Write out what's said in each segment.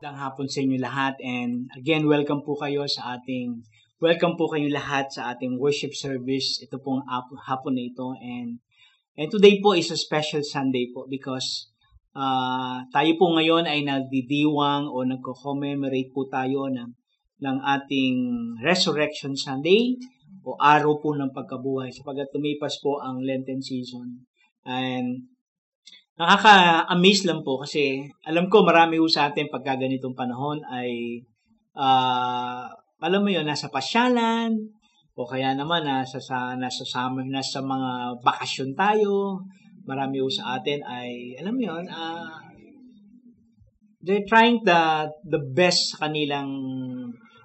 Magandang hapon sa inyo lahat and again welcome po kayo sa ating welcome po kayo lahat sa ating worship service. Ito pong hapon na ito and and today po is a special Sunday po because uh, tayo po ngayon ay nagdidiwang o nagko-commemorate po tayo ng ng ating Resurrection Sunday o araw po ng pagkabuhay sapagkat tumipas po ang Lenten season. And nakaka-amaze lang po kasi alam ko marami ho sa atin pagka ganitong panahon ay uh, alam mo yon nasa pasyalan o kaya naman nasa sa nasa summer nasa mga bakasyon tayo. Marami ho sa atin ay alam mo yon uh, they're trying the the best sa kanilang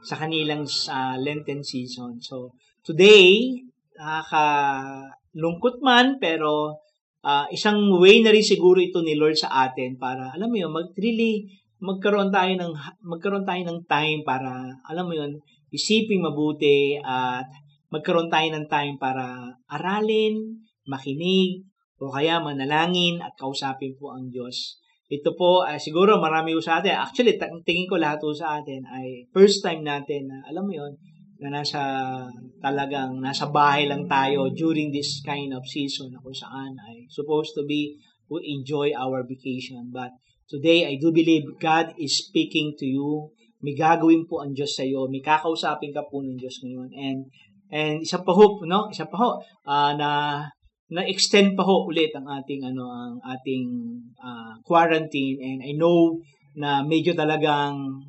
sa kanilang uh, Lenten season. So today nakaka-lungkot man pero uh, isang way na rin siguro ito ni Lord sa atin para alam mo yun mag really magkaroon tayo ng magkaroon tayo ng time para alam mo yun isiping mabuti at magkaroon tayo ng time para aralin, makinig o kaya manalangin at kausapin po ang Diyos. Ito po, uh, siguro marami po sa atin. Actually, tingin ko lahat po sa atin ay first time natin na, alam mo yon na nasa talagang nasa bahay lang tayo during this kind of season na kung saan ay supposed to be we enjoy our vacation. But today, I do believe God is speaking to you. May gagawin po ang Diyos sa iyo. May kakausapin ka po ng Diyos ngayon. And and isa pa ho, no? Isa pa ho, uh, na na-extend pa ho ulit ang ating ano ang ating uh, quarantine and I know na medyo talagang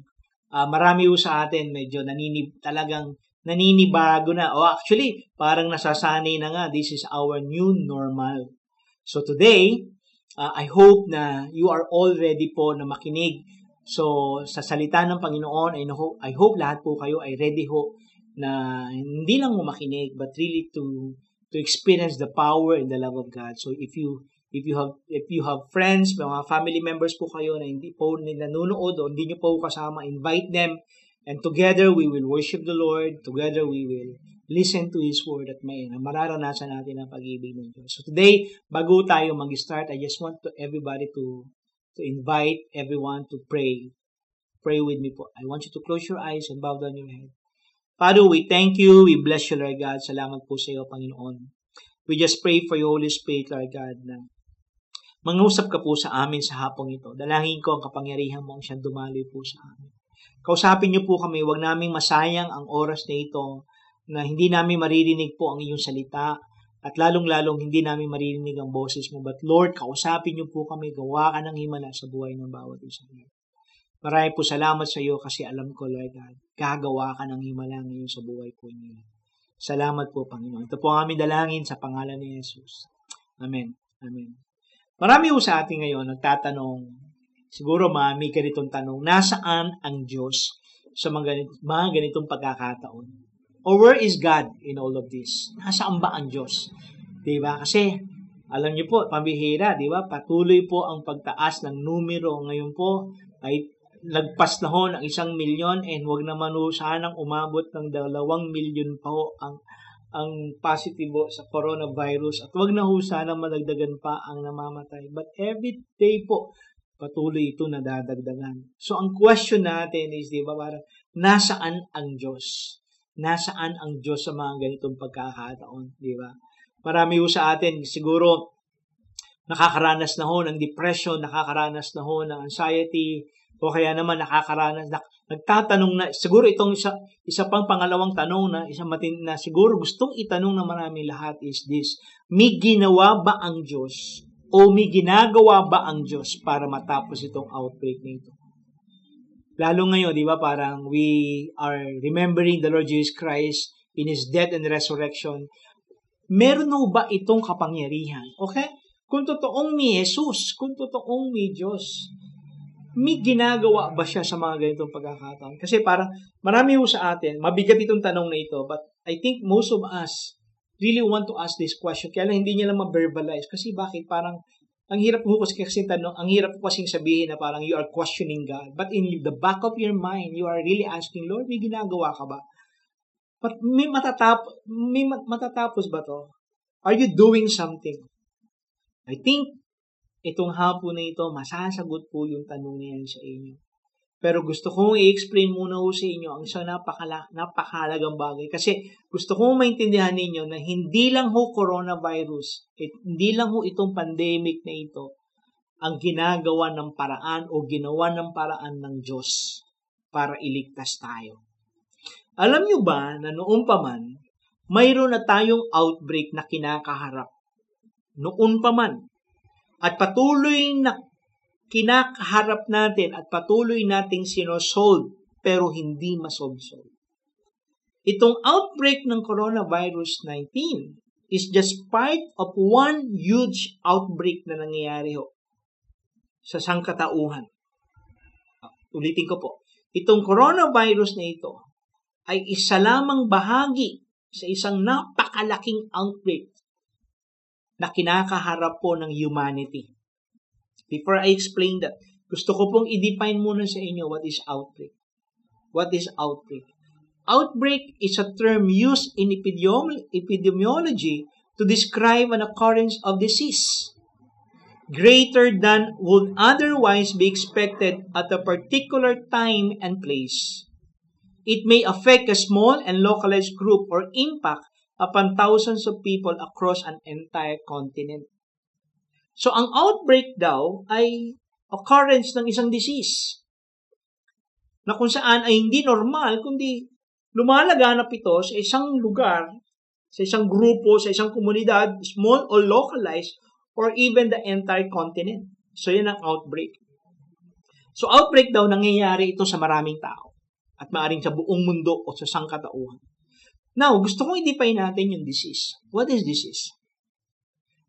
uh, marami ho sa atin medyo naninib talagang naninibago na. O oh, actually, parang nasasanay na nga, this is our new normal. So today, uh, I hope na you are all ready po na makinig. So sa salita ng Panginoon, I, know, I hope lahat po kayo ay ready ho na hindi lang mo makinig, but really to to experience the power and the love of God. So if you if you have if you have friends, mga family members po kayo na hindi po nanonood o hindi niyo po kasama, invite them and together we will worship the Lord, together we will listen to His Word at may na mararanasan natin ang pag-ibig ng Diyos. So today, bago tayo mag-start, I just want to everybody to to invite everyone to pray. Pray with me po. I want you to close your eyes and bow down your head. Father, we thank you. We bless you, Lord God. Salamat po sa iyo, Panginoon. We just pray for your Holy Spirit, Lord God, na Mangusap ka po sa amin sa hapong ito. Dalangin ko ang kapangyarihan mo ang siyang dumaloy po sa amin. Kausapin niyo po kami, huwag naming masayang ang oras na ito na hindi namin maririnig po ang iyong salita at lalong-lalong hindi namin maririnig ang boses mo. But Lord, kausapin niyo po kami, gawa ka ng himala sa buhay ng bawat isa. Marami po salamat sa iyo kasi alam ko, Lord God, gagawa ka ng himala ngayon sa buhay po niyo. Salamat po, Panginoon. Ito po ang aming dalangin sa pangalan ni Jesus. Amen. Amen. Marami po sa atin ngayon nagtatanong, siguro may ganitong tanong, nasaan ang Diyos sa mga, mga ganitong pagkakataon? Or where is God in all of this? Nasaan ba ang Diyos? Diba? Kasi, alam niyo po, pambihira, di ba? Patuloy po ang pagtaas ng numero. Ngayon po, ay lagpas na ho ng isang milyon and wag naman ho sanang umabot ng dalawang milyon pa ho ang ang positibo sa coronavirus at wag na ho sana madagdagan pa ang namamatay. But every day po, patuloy ito nadadagdagan. So ang question natin is, di ba, parang nasaan ang Diyos? Nasaan ang Diyos sa mga ganitong pagkakataon, di ba? Marami ho sa atin, siguro, nakakaranas na ho ng depression, nakakaranas na ho ng anxiety, o kaya naman nakakaranas, na, nagtatanong na, siguro itong isa, isa pang pangalawang tanong na, isa matin na siguro gustong itanong ng marami lahat is this, may ginawa ba ang Diyos o may ginagawa ba ang Diyos para matapos itong outbreak na ito? Lalo ngayon, di ba, parang we are remembering the Lord Jesus Christ in His death and resurrection. Meron ba itong kapangyarihan? Okay? Kung totoong may Jesus, kung totoong may Diyos, may ginagawa ba siya sa mga ganitong pagkakataon? Kasi parang marami ho sa atin, mabigat itong tanong na ito, but I think most of us really want to ask this question. Kaya lang hindi niya lang ma-verbalize. Kasi bakit? Parang ang hirap po kasi kasi tanong, ang hirap po kasing sabihin na parang you are questioning God. But in the back of your mind, you are really asking, Lord, may ginagawa ka ba? But may matatap may matatapos ba to? Are you doing something? I think itong hapon na ito, masasagot po yung tanong niyan sa inyo. Pero gusto kong i-explain muna ho sa inyo ang isang napakala, napakahalagang bagay. Kasi gusto kong maintindihan ninyo na hindi lang ho coronavirus, it, hindi lang ho itong pandemic na ito, ang ginagawa ng paraan o ginawa ng paraan ng Diyos para iligtas tayo. Alam nyo ba na noon pa man, mayroon na tayong outbreak na kinakaharap. Noon pa man. At patuloy na kinakaharap natin at patuloy nating sinosolve pero hindi masolve-solve. Itong outbreak ng coronavirus 19 is just part of one huge outbreak na nangyayari ho sa sangkatauhan. Uh, ulitin ko po. Itong coronavirus na ito ay isa lamang bahagi sa isang napakalaking outbreak na kinakaharap po ng humanity. Before I explain that, gusto ko pong i-define muna sa inyo what is outbreak. What is outbreak? Outbreak is a term used in epidemiology to describe an occurrence of disease greater than would otherwise be expected at a particular time and place. It may affect a small and localized group or impact upon thousands of people across an entire continent. So, ang outbreak daw ay occurrence ng isang disease na kung saan ay hindi normal, kundi lumalaganap ito sa isang lugar, sa isang grupo, sa isang komunidad, small or localized, or even the entire continent. So, yan ang outbreak. So, outbreak daw, nangyayari ito sa maraming tao at maaring sa buong mundo o sa sangkatauhan. Now, gusto kong i-define natin yung disease. What is disease?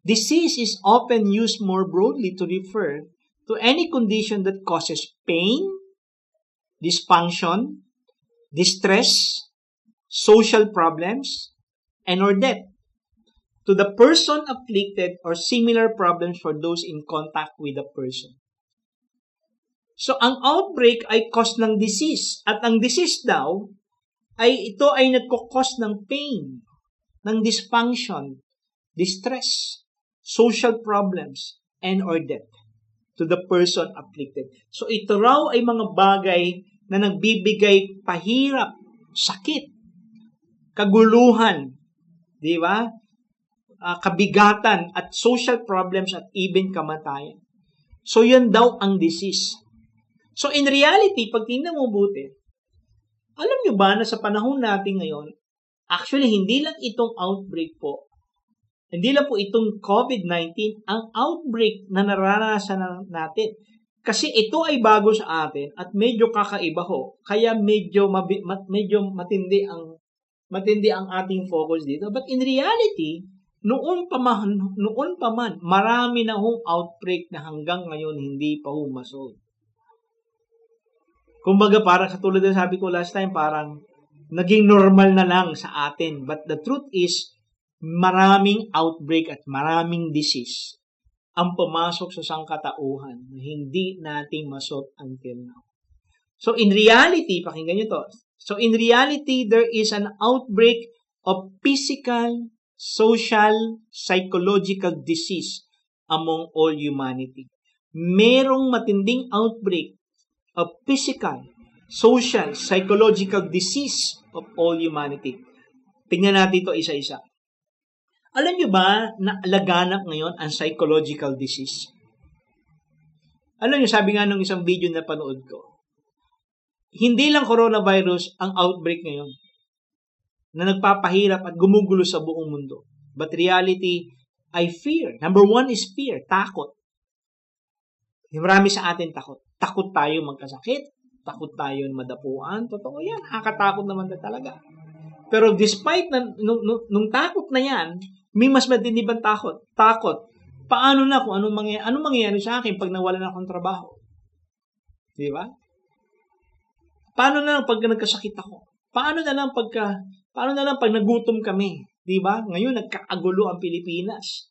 Disease is often used more broadly to refer to any condition that causes pain, dysfunction, distress, social problems, and or death to the person afflicted or similar problems for those in contact with the person. So, ang outbreak ay cause ng disease. At ang disease daw, ay ito ay nagkukos ng pain, ng dysfunction, distress, social problems, and or death to the person afflicted. So ito raw ay mga bagay na nagbibigay pahirap, sakit, kaguluhan, di ba? Uh, kabigatan at social problems at even kamatayan. So yan daw ang disease. So in reality, pag tingnan mo buti, alam nyo ba na sa panahon natin ngayon, actually hindi lang itong outbreak po hindi lang po itong COVID-19 ang outbreak na naranasan natin. Kasi ito ay bago sa atin at medyo kakaiba ho. Kaya medyo mabi, mat, medyo matindi ang matindi ang ating focus dito. But in reality, noon pa man, noon pa man marami na hong outbreak na hanggang ngayon hindi pa ho Kumbaga para katulad ng sabi ko last time, parang naging normal na lang sa atin. But the truth is, maraming outbreak at maraming disease ang pumasok sa sangkatauhan na hindi natin masot until now. So in reality, pakinggan nyo to. So in reality, there is an outbreak of physical, social, psychological disease among all humanity. Merong matinding outbreak of physical, social, psychological disease of all humanity. Tingnan natin ito isa-isa. Alam niyo ba na laganap ngayon ang psychological disease? Alam niyo, sabi nga nung isang video na panood ko, hindi lang coronavirus ang outbreak ngayon na nagpapahirap at gumugulo sa buong mundo. But reality ay fear. Number one is fear, takot. Marami sa atin takot. Takot tayo magkasakit. Takot tayo madapuan. Totoo yan. Nakakatakot naman na talaga. Pero despite na, nung, nung, nung takot na yan, may mas matindi bang takot? Takot. Paano na kung anong mangyayari, anong mangyayari sa akin pag nawalan ako ng trabaho? Di ba? Paano na lang pag nagkasakit ako? Paano na lang pagka, paano na lang pag nagutom kami? Di ba? Ngayon, nagkakagulo ang Pilipinas.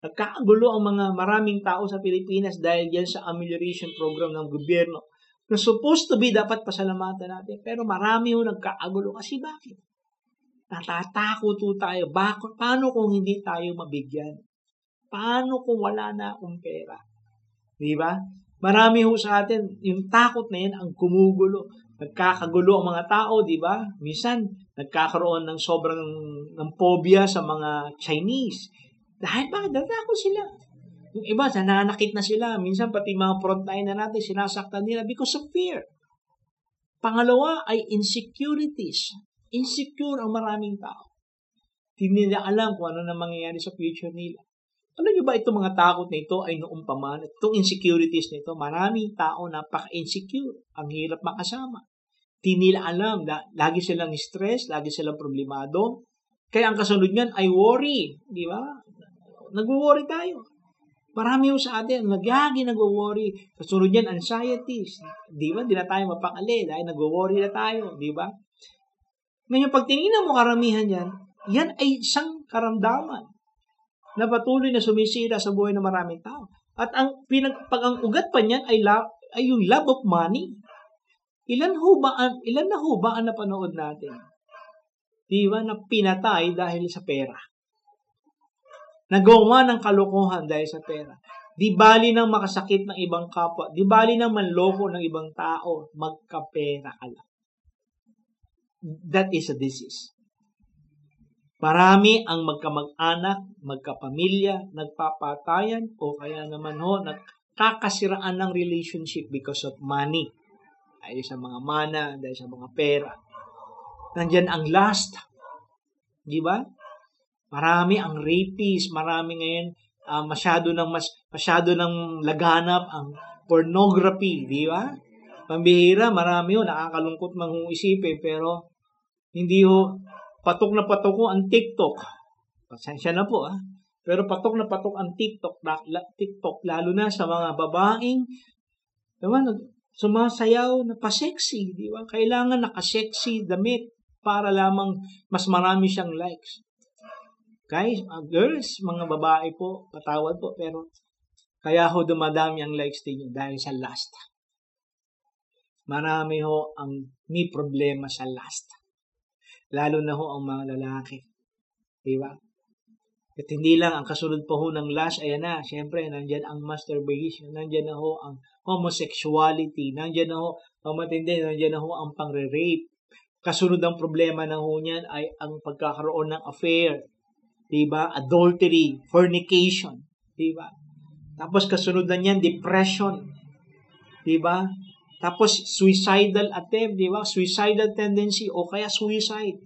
Nagkakagulo ang mga maraming tao sa Pilipinas dahil yan sa amelioration program ng gobyerno na supposed to be dapat pasalamatan natin. Pero marami yung nagkaagulo. Kasi bakit? Natatakot tayo. Bakit? Paano kung hindi tayo mabigyan? Paano kung wala na akong pera? Di ba? Marami ho sa atin, yung takot na yan ang kumugulo. Nagkakagulo ang mga tao, di ba? Minsan, nagkakaroon ng sobrang ng phobia sa mga Chinese. Dahil bakit? Natakot sila. Yung iba, nananakit na sila. Minsan, pati mga frontline na natin, sinasaktan nila because of fear. Pangalawa ay insecurities. Insecure ang maraming tao. Hindi nila alam kung ano na mangyayari sa future nila. Alam niyo ba itong mga takot na ito ay noong paman? Itong insecurities na ito, maraming tao napaka-insecure. Ang hirap makasama. Di nila alam. Lagi silang stress, lagi silang problemado. Kaya ang kasunod niyan ay worry. Di ba? Nagwo-worry tayo. Marami yung sa atin, nagyagi nagwo-worry. Kasunod niyan, anxieties. Di ba? Di na tayo mapakali dahil nagwo-worry na tayo. Di ba? Ngayon, pag tinignan mo karamihan yan, yan ay isang karamdaman na patuloy na sumisira sa buhay ng maraming tao. At ang pinag, pag ang ugat pa niyan ay, la, ay yung love of money. Ilan ho ba, ilan na ho ba ang napanood natin? Di ba na pinatay dahil sa pera? Nagawa ng kalokohan dahil sa pera. Di bali nang makasakit ng ibang kapwa. Di bali nang manloko ng ibang tao. Magkapera ka lang. That is a disease. Marami ang magkamag-anak, magkapamilya, nagpapatayan, o kaya naman ho, nagkakasiraan ng relationship because of money. Dahil sa mga mana, dahil sa mga pera. Nandyan ang lust. Di ba? Marami ang rapist, marami ngayon uh, masyado ng mas masyado ng laganap ang pornography, di ba? Pambihira, marami 'yo nakakalungkot man isipin pero hindi ho patok na patok ko ang TikTok. Pasensya na po ah. Pero patok na patok ang TikTok, TikTok lalo na sa mga babaeng naman sumasayaw na pa-sexy, di ba? Kailangan naka-sexy damit para lamang mas marami siyang likes. Guys, uh, girls, mga babae po, patawad po, pero kaya ho dumadami ang likes ninyo dahil sa lust. Marami ho ang may problema sa lust. Lalo na ho ang mga lalaki. Di ba? At hindi lang ang kasunod pa ho ng lust, ayan na, syempre, nandyan ang masturbation, nandyan na ho ang homosexuality, nandyan na ho ang matindi, nandyan na ho ang pangre-rape. Kasunod ang problema na ho niyan ay ang pagkakaroon ng affair, diba? Adultery, fornication, diba? Tapos kasunod na niyan, depression, diba? Tapos suicidal attempt, diba? Suicidal tendency o kaya suicide.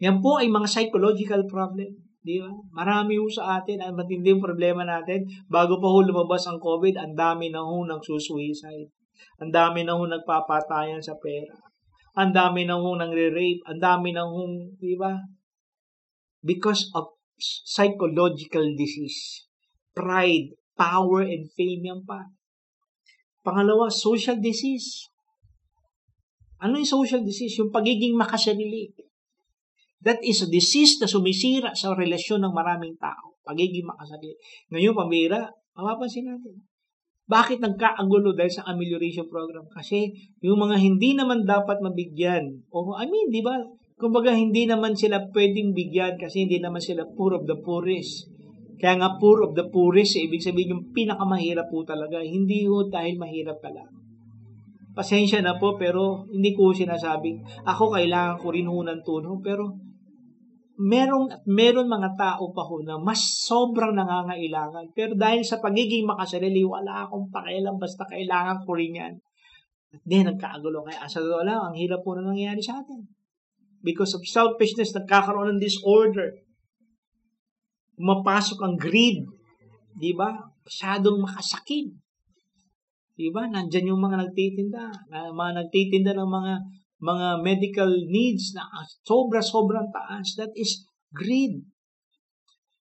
Yan po ay mga psychological problem. Di ba? Marami ho sa atin, ang matindi yung problema natin. Bago pa ho lumabas ang COVID, ang dami na ho nagsusuicide. Ang dami na ho nagpapatayan sa pera. Ang dami na ho nangre-rape. Ang dami na ho, di ba? Because of psychological disease. Pride, power, and fame yan pa. Pangalawa, social disease. Ano yung social disease? Yung pagiging makasarili. That is a disease na sumisira sa relasyon ng maraming tao. Pagiging makasakit. Ngayon, pambira, mapapansin natin. Bakit nagkaagulo dahil sa amelioration program? Kasi yung mga hindi naman dapat mabigyan, o I mean, di ba? Kumbaga, hindi naman sila pwedeng bigyan kasi hindi naman sila poor of the poorest. Kaya nga poor of the poorest, eh, ibig sabihin yung pinakamahirap po talaga. Hindi ho dahil mahirap ka lang. Pasensya na po, pero hindi ko sinasabing ako kailangan ko rin ho ng tulong. Pero merong meron mga tao pa ho na mas sobrang nangangailangan. Pero dahil sa pagiging makasarili, wala akong pakialam, basta kailangan ko rin yan. At di, nagkaagulo. Kaya sa wala, ang hirap po na nangyayari sa atin. Because of selfishness, nagkakaroon ng disorder. Mapasok ang greed. Di ba? Masyadong makasakit. Di ba? Nandyan yung mga nagtitinda. Mga nagtitinda ng mga mga medical needs na sobra-sobrang taas. That is greed.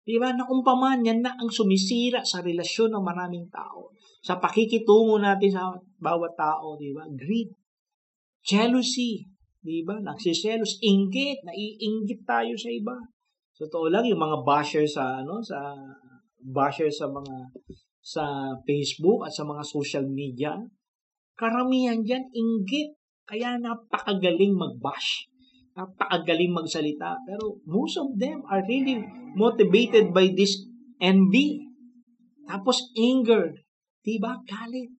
Di ba? Naumpaman, yan na ang sumisira sa relasyon ng maraming tao. Sa pakikitungo natin sa bawat tao, di ba? Greed. Jealousy. Di ba? Nagsiselos. Inggit. Naiinggit tayo sa iba. So, totoo lang, yung mga basher sa, ano, sa, basher sa mga, sa Facebook at sa mga social media, karamihan dyan, inggit. Kaya napakagaling mag-bash. Napakagaling magsalita. Pero most of them are really motivated by this envy. Tapos anger. Diba? Galit.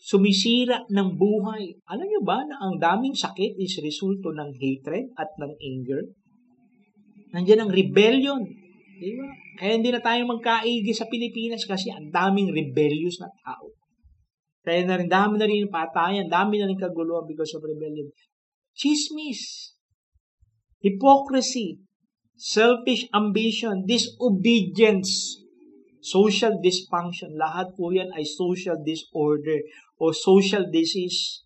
Sumisira ng buhay. Alam niyo ba na ang daming sakit is resulto ng hatred at ng anger? Nandiyan ang rebellion. Diba? Kaya hindi na tayo magkaigi sa Pilipinas kasi ang daming rebellious na tao. Kaya na rin, dami na rin patayan, dami na rin kaguluhan because of rebellion. Chismis, hypocrisy, selfish ambition, disobedience, social dysfunction, lahat po yan ay social disorder o social disease.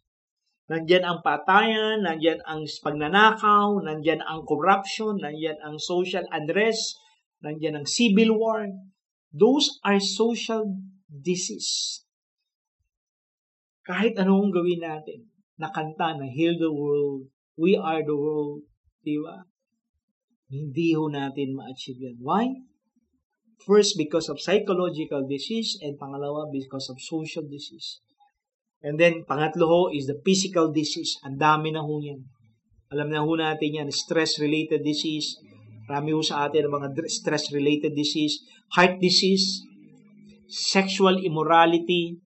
Nandyan ang patayan, nandyan ang pagnanakaw, nandyan ang corruption, nandyan ang social unrest, nandyan ang civil war. Those are social disease kahit anong gawin natin, nakanta na heal the world, we are the world, di ba? Hindi ho natin ma-achieve yan. Why? First, because of psychological disease, and pangalawa, because of social disease. And then, pangatlo ho is the physical disease. Ang dami na ho yan. Alam na ho natin yan, stress-related disease. Marami ho sa atin ang mga stress-related disease, heart disease, sexual immorality,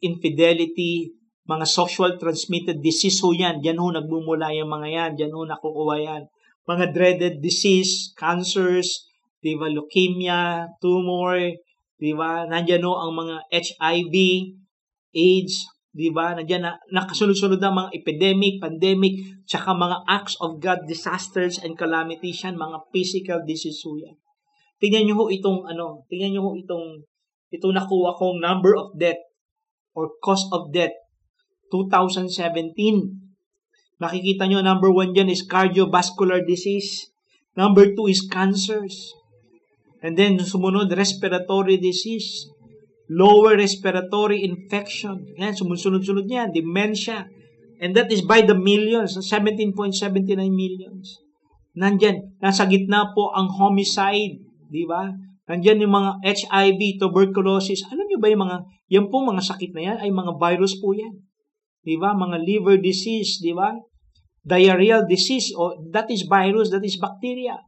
infidelity, mga sexual transmitted disease ho yan. Diyan ho nagmumula yung mga yan. Diyan ho nakukuha yan. Mga dreaded disease, cancers, di leukemia, tumor, di ba, ho ang mga HIV, AIDS, di ba, nandiyan na, nakasunod-sunod na mga epidemic, pandemic, tsaka mga acts of God, disasters and calamities yan, mga physical disease ho yan. Tingnan nyo ho itong, ano, tingnan nyo ho itong, itong nakuha kong number of death or cause of death 2017. Makikita nyo, number one dyan is cardiovascular disease. Number two is cancers. And then, sumunod, respiratory disease. Lower respiratory infection. Yan, sumunod-sunod yan. Dementia. And that is by the millions. 17.79 millions. Nandyan, nasa gitna po ang homicide. Di ba? Nandiyan yung mga HIV, tuberculosis. Alam niyo ba yung mga, yan po mga sakit na yan ay mga virus po yan. Di ba? Mga liver disease, di ba? Diarrheal disease, o that is virus, that is bacteria.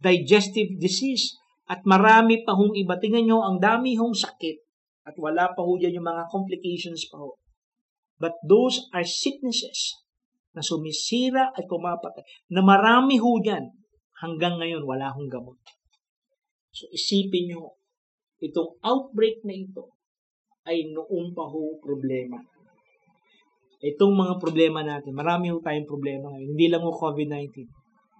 Digestive disease. At marami pa hong iba. Tingnan nyo, ang dami hong sakit. At wala pa ho dyan yung mga complications pa ho. But those are sicknesses na sumisira at pumapatay. Na marami ho dyan. Hanggang ngayon, wala hong gamot. So isipin nyo, itong outbreak na ito ay noong pa ho problema. Itong mga problema natin, marami ho tayong problema ngayon. Hindi lang ho COVID-19.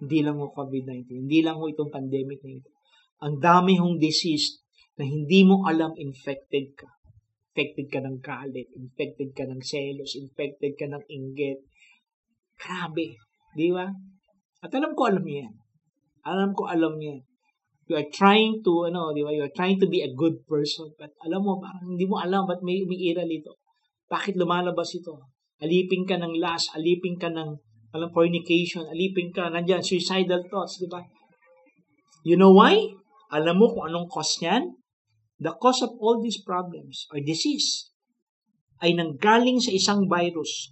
Hindi lang ho COVID-19. Hindi lang ho itong pandemic na ito. Ang dami hong disease na hindi mo alam infected ka. Infected ka ng galit, infected ka ng selos, infected ka ng inggit. Grabe. Di ba? At alam ko alam niya yan. Alam ko alam niya you are trying to, ano, di ba, you are trying to be a good person, but alam mo, parang hindi mo alam ba't may umiiral ito. Bakit lumalabas ito? Alipin ka ng lust, alipin ka ng, alam, fornication, alipin ka, nandyan, suicidal thoughts, di ba? You know why? Alam mo kung anong cause niyan? The cause of all these problems or disease ay nanggaling sa isang virus.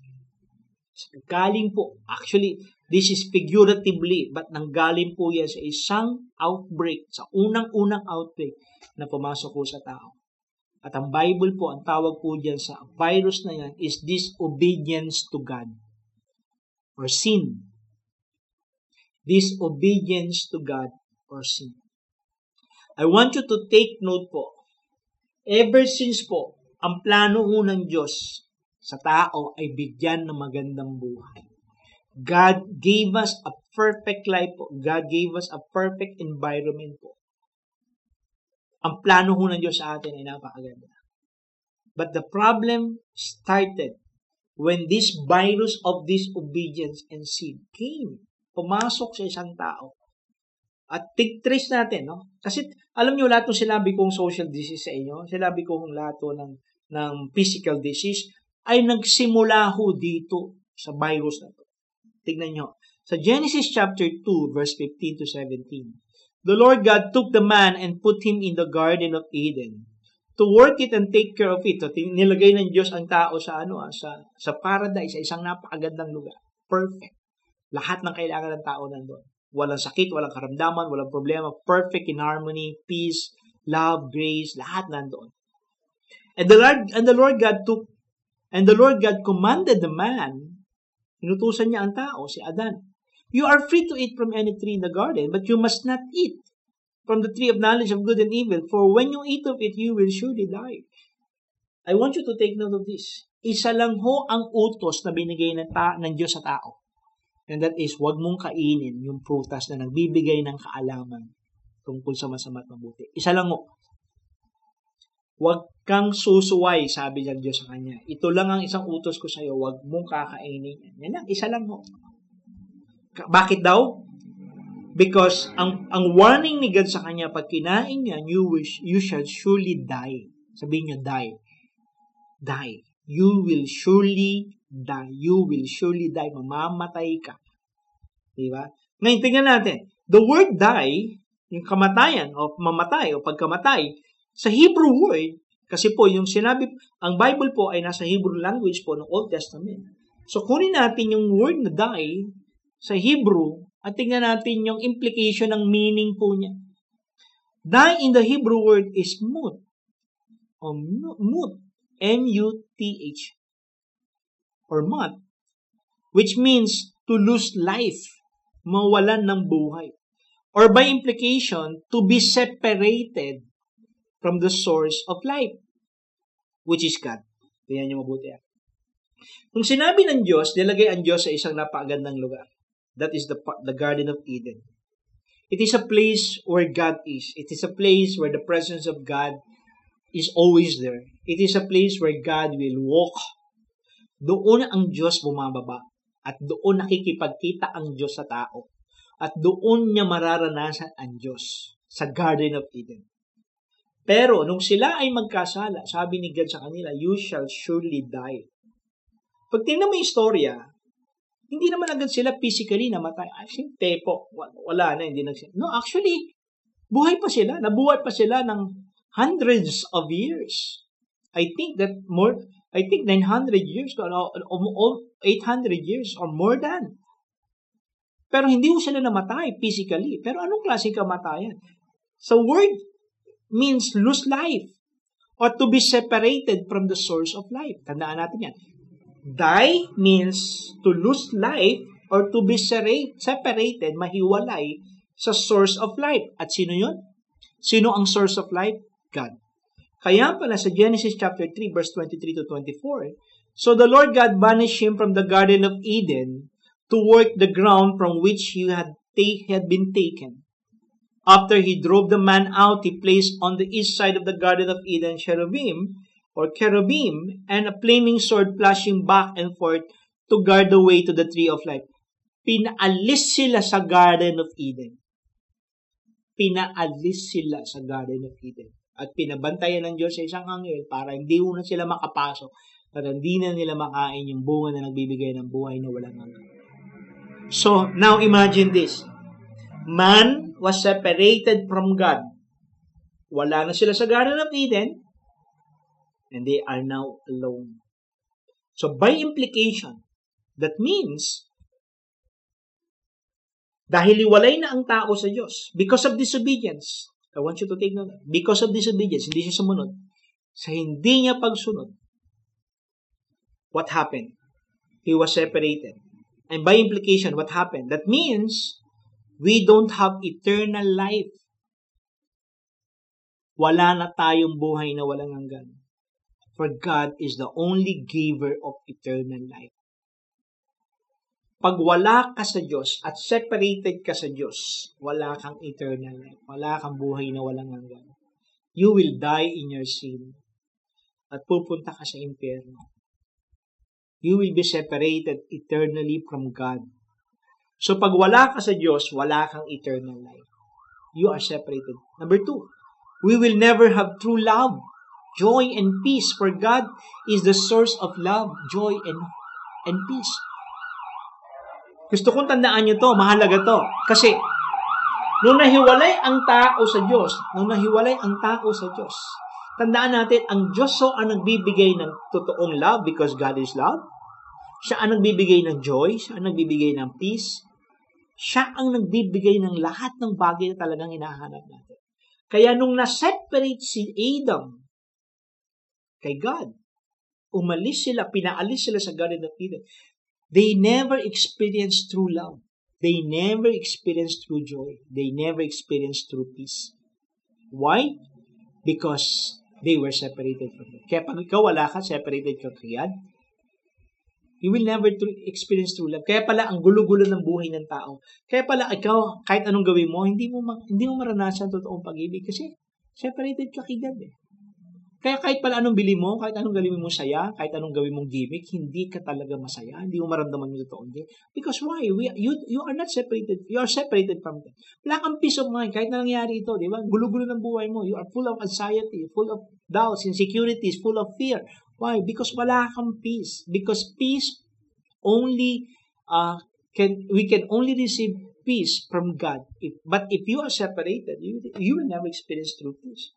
Galing po, actually, This is figuratively, but nanggaling po yan sa isang outbreak, sa unang-unang outbreak na pumasok po sa tao. At ang Bible po, ang tawag po dyan sa virus na yan is disobedience to God or sin. Disobedience to God or sin. I want you to take note po, ever since po, ang plano po ng Diyos sa tao ay bigyan ng magandang buhay. God gave us a perfect life po. God gave us a perfect environment po. Ang plano ho ng Diyos sa atin ay napakaganda. But the problem started when this virus of disobedience and sin came. Pumasok sa isang tao. At tig-trace natin, no? Kasi alam niyo lahat ng sinabi kong social disease sa inyo, sinabi kong lahat ng, ng physical disease, ay nagsimula ho dito sa virus na to. Tignan nyo. Sa Genesis chapter 2, verse 15 to 17, The Lord God took the man and put him in the Garden of Eden to work it and take care of it. So, nilagay ng Diyos ang tao sa ano ah, sa sa paradise, sa isang napakagandang lugar. Perfect. Lahat ng kailangan ng tao nandoon. Walang sakit, walang karamdaman, walang problema. Perfect in harmony, peace, love, grace, lahat nandoon. And the Lord, and the Lord God took, and the Lord God commanded the man, inutusan niya ang tao, si Adan, You are free to eat from any tree in the garden, but you must not eat from the tree of knowledge of good and evil, for when you eat of it, you will surely die. I want you to take note of this. Isa lang ho ang utos na binigay ng, ta- ng Diyos sa tao. And that is, huwag mong kainin yung prutas na nagbibigay ng kaalaman tungkol sa masama at mabuti. Isa lang ho. Huwag kang susuway, sabi ng Diyos sa kanya. Ito lang ang isang utos ko sa iyo, huwag mong kakainin yan. Lang, isa lang ho. Bakit daw? Because ang ang warning ni God sa kanya, pag kinain niya, you, wish, you shall surely die. Sabihin niyo, die. Die. You will surely die. You will surely die. Mamamatay ka. Diba? Ngayon, tingnan natin. The word die, yung kamatayan o mamatay o pagkamatay, sa Hebrew word, kasi po yung sinabi, ang Bible po ay nasa Hebrew language po ng Old Testament. So kunin natin yung word na die sa Hebrew at tingnan natin yung implication ng meaning po niya. Die in the Hebrew word is mut. O mut. M-U-T-H. Or mut. Which means to lose life. Mawalan ng buhay. Or by implication, to be separated from the source of life, which is God. Tingnan niyo mabuti yan. Kung sinabi ng Diyos, nilagay ang Diyos sa isang napakagandang lugar. That is the, the Garden of Eden. It is a place where God is. It is a place where the presence of God is always there. It is a place where God will walk. Doon ang Diyos bumababa. At doon nakikipagkita ang Diyos sa tao. At doon niya mararanasan ang Diyos sa Garden of Eden. Pero nung sila ay magkasala, sabi ni God sa kanila, you shall surely die. Pag tingnan mo yung istorya, hindi naman agad sila physically namatay. Think tepo, wala na, hindi nagsin. No, actually, buhay pa sila. Nabuhay pa sila ng hundreds of years. I think that more, I think 900 years, or 800 years, or more than. Pero hindi ko sila namatay physically. Pero anong klase kamatayan? So word means lose life or to be separated from the source of life. Tandaan natin yan. Die means to lose life or to be separated, mahiwalay sa source of life. At sino yun? Sino ang source of life? God. Kaya pala sa Genesis chapter 3 verse 23 to 24, eh, So the Lord God banished him from the Garden of Eden to work the ground from which he had, take, had been taken. After he drove the man out, he placed on the east side of the Garden of Eden cherubim or cherubim, and a flaming sword flashing back and forth to guard the way to the tree of life. Pinaalis sila sa Garden of Eden. Pinaalis sila sa Garden of Eden. At pinabantayan ng Diyos sa isang anghel para hindi na sila makapasok para hindi na nila makain yung bunga na nagbibigay ng buhay na walang hanggan. So, now imagine this. Man was separated from God. Wala na sila sa Garden of Eden and they are now alone. So by implication, that means dahil iwalay na ang tao sa Diyos because of disobedience. I want you to take note. Because of disobedience, hindi siya sumunod. Sa hindi niya pagsunod, what happened? He was separated. And by implication, what happened? That means we don't have eternal life. Wala na tayong buhay na walang hanggan. For God is the only giver of eternal life. Pag wala ka sa Diyos at separated ka sa Diyos, wala kang eternal life. Wala kang buhay na walang hanggan. You will die in your sin. At pupunta ka sa impyerno. You will be separated eternally from God. So pag wala ka sa Diyos, wala kang eternal life. You are separated. Number two, we will never have true love joy and peace for God is the source of love, joy and and peace. Gusto kong tandaan nyo to, mahalaga to. Kasi, nung nahiwalay ang tao sa Diyos, nung nahiwalay ang tao sa Diyos, tandaan natin, ang Diyos so ang nagbibigay ng totoong love because God is love. Siya ang nagbibigay ng joy, siya ang nagbibigay ng peace. Siya ang nagbibigay ng lahat ng bagay na talagang hinahanap natin. Kaya nung na-separate si Adam kay God, umalis sila, pinaalis sila sa Garden of Eden, they never experienced true love. They never experienced true joy. They never experienced true peace. Why? Because they were separated from God. Kaya pag ikaw wala ka, separated ka kay God, you will never true, experience true love. Kaya pala ang gulo-gulo ng buhay ng tao. Kaya pala ikaw, kahit anong gawin mo, hindi mo ma- hindi mo maranasan totoong pag-ibig kasi separated ka kay God eh. Kaya kahit pala anong bili mo, kahit anong gawin mo saya, kahit anong gawin mong gimmick, hindi ka talaga masaya. Hindi mo maramdaman yung totoo. Hindi. Because why? We, you, you are not separated. You are separated from them. Wala kang peace of mind kahit na nangyari ito. Di ba? Gulo-gulo ng buhay mo. You are full of anxiety, full of doubts, insecurities, full of fear. Why? Because wala kang peace. Because peace only uh, can we can only receive peace from God. If, but if you are separated, you, you will never experience true peace.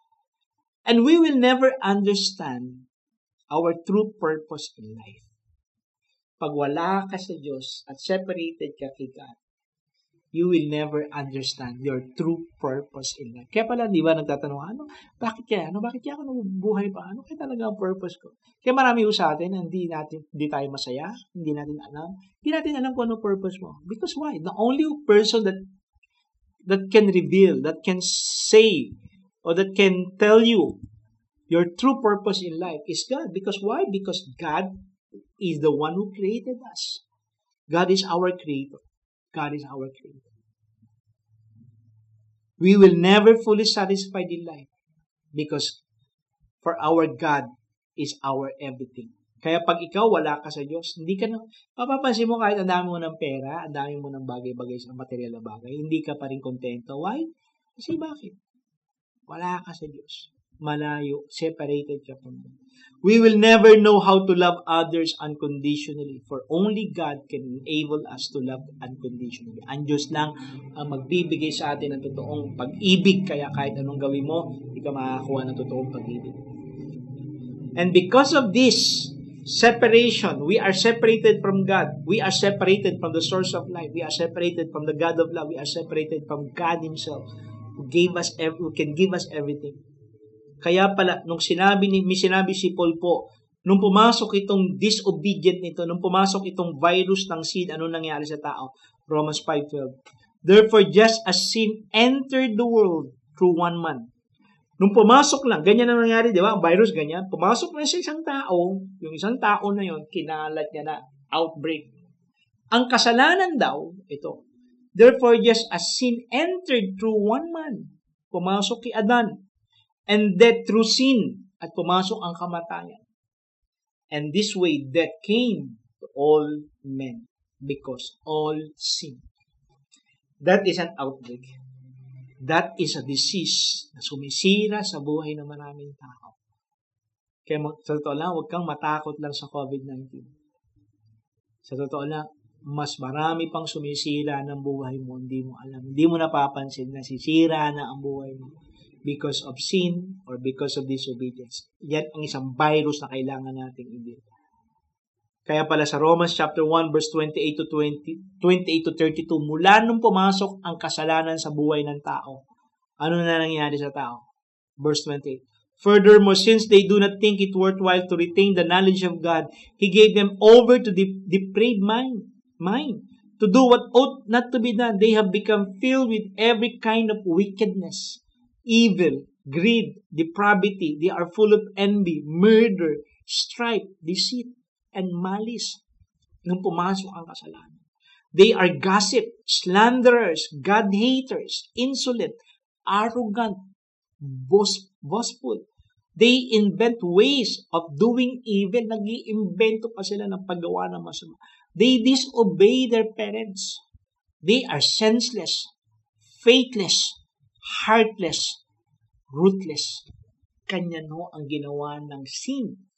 And we will never understand our true purpose in life. Pag wala ka sa Diyos at separated ka kay God, you will never understand your true purpose in life. Kaya pala, di ba, nagtatanong, ano, bakit kaya, ano, bakit kaya ako nabubuhay pa? Ano kaya talaga ang purpose ko? Kaya marami ho sa atin, hindi natin, hindi tayo masaya, hindi natin alam, hindi natin alam kung ano purpose mo. Because why? The only person that that can reveal, that can say, or that can tell you your true purpose in life is God. Because why? Because God is the one who created us. God is our creator. God is our creator. We will never fully satisfied in life because for our God is our everything. Kaya pag ikaw wala ka sa Diyos, hindi ka na, mapapansin mo kahit ang dami mo ng pera, ang dami mo ng bagay-bagay sa material na bagay, hindi ka pa rin kontento. Why? Kasi bakit? Wala ka sa Diyos. Malayo, separated ka from Him. We will never know how to love others unconditionally for only God can enable us to love unconditionally. Ang Diyos lang ang magbibigay sa atin ng totoong pag-ibig kaya kahit anong gawin mo, hindi ka makakakuha ng totoong pag-ibig. And because of this separation, we are separated from God. We are separated from the source of life. We are separated from the God of love. We are separated from God Himself gave us who can give us everything. Kaya pala, nung sinabi ni, sinabi si Paul po, nung pumasok itong disobedient nito, nung pumasok itong virus ng sin, ano nangyari sa tao? Romans 5.12 Therefore, just as sin entered the world through one man. Nung pumasok lang, ganyan ang nangyari, di ba? Virus, ganyan. Pumasok na sa isang tao, yung isang tao na yon kinalat niya na outbreak. Ang kasalanan daw, ito, Therefore, just as sin entered through one man, pumasok kay Adan, and death through sin at pumasok ang kamatayan. And this way, death came to all men because all sin. That is an outbreak. That is a disease na sumisira sa buhay ng maraming tao. Kaya sa totoo lang, huwag kang matakot lang sa COVID-19. Sa totoo lang, mas marami pang sumisira ng buhay mo, hindi mo alam. Hindi mo napapansin na sisira na ang buhay mo because of sin or because of disobedience. Yan ang isang virus na kailangan nating i Kaya pala sa Romans chapter 1 verse 28 to 20, 28 to 32, mula nung pumasok ang kasalanan sa buhay ng tao, ano na nangyari sa tao? Verse 28. Furthermore, since they do not think it worthwhile to retain the knowledge of God, He gave them over to the depraved mind, mind to do what ought not to be done. They have become filled with every kind of wickedness evil, greed, depravity. They are full of envy, murder, strife, deceit, and malice. Nung pumasok ang kasalanan. They are gossip, slanderers, God-haters, insolent, arrogant, boastful. They invent ways of doing evil. Nag-iimbento pa sila ng paggawa ng masama. They disobey their parents. They are senseless, faithless, heartless, ruthless. Kanya no ang ginawa ng sin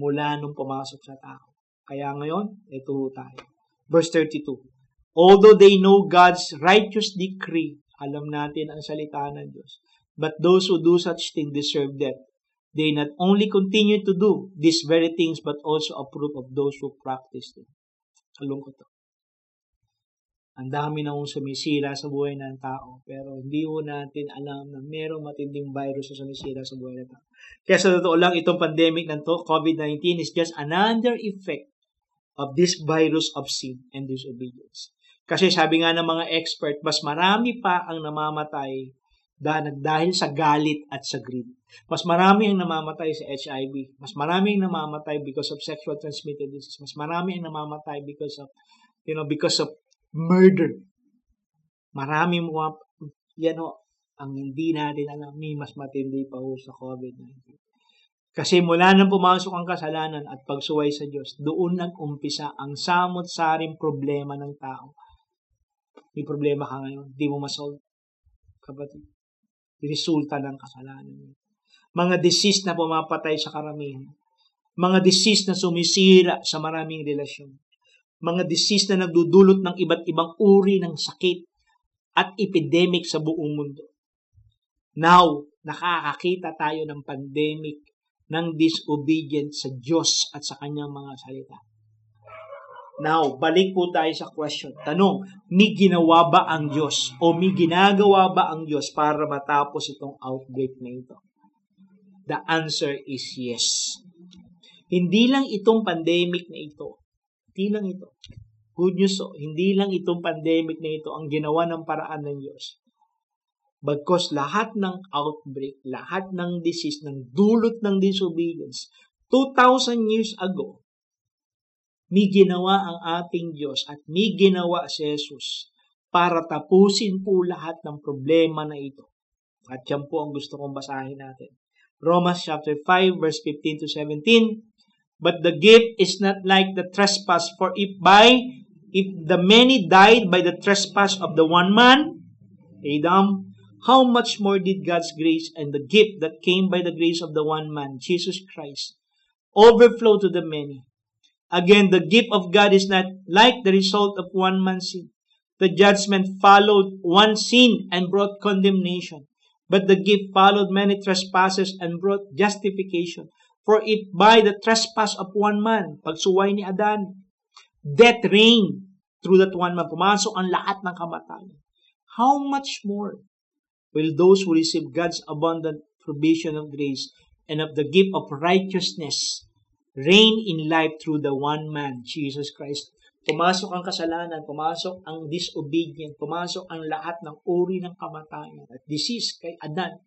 mula nung pumasok sa tao. Kaya ngayon, ito tayo. Verse 32. Although they know God's righteous decree, alam natin ang salita ng Diyos, but those who do such things deserve death. They not only continue to do these very things, but also approve of those who practice them. Kalungkot to. Ang dami na kong sumisira sa buhay ng tao. Pero hindi ho natin alam na merong matinding virus na sumisira sa buhay ng tao. Kaya sa totoo lang, itong pandemic ng to, COVID-19 is just another effect of this virus of sin and disobedience. Kasi sabi nga ng mga expert, mas marami pa ang namamatay dahil sa galit at sa greed. Mas marami ang namamatay sa HIV. Mas marami ang namamatay because of sexual transmitted disease. Mas marami ang namamatay because of, you know, because of murder. Marami mga, yan o, ang hindi natin alam, may mas matindi pa ho sa COVID-19. Kasi mula nang pumasok ang kasalanan at pagsuway sa Diyos, doon nag-umpisa ang samot-saring problema ng tao. May problema ka ngayon, di mo masolve. Kapatid, resulta ng kasalanan. Mga disease na pumapatay sa karamihan. Mga disease na sumisira sa maraming relasyon mga disease na nagdudulot ng iba't ibang uri ng sakit at epidemic sa buong mundo. Now, nakakakita tayo ng pandemic ng disobedience sa Diyos at sa kanyang mga salita. Now, balik po tayo sa question. Tanong, may ginawa ba ang Diyos o may ginagawa ba ang Diyos para matapos itong outbreak na ito? The answer is yes. Hindi lang itong pandemic na ito hindi lang ito. Good news, so, hindi lang itong pandemic na ito ang ginawa ng paraan ng Diyos. Bagkos lahat ng outbreak, lahat ng disease, ng dulot ng disobedience, 2,000 years ago, may ginawa ang ating Diyos at may ginawa si Jesus para tapusin po lahat ng problema na ito. At yan po ang gusto kong basahin natin. Romans chapter 5 verse 15 to 17. But the gift is not like the trespass, for if by if the many died by the trespass of the one man, Adam, how much more did God's grace and the gift that came by the grace of the one man, Jesus Christ, overflow to the many? Again, the gift of God is not like the result of one man's sin. The judgment followed one sin and brought condemnation, but the gift followed many trespasses and brought justification. For if by the trespass of one man, pagsuway ni Adan, death reigned through that one man, pumasok ang lahat ng kamatayan. How much more will those who receive God's abundant provision of grace and of the gift of righteousness reign in life through the one man, Jesus Christ. Pumasok ang kasalanan, pumasok ang disobedient, pumasok ang lahat ng uri ng kamatayan at disease kay Adan.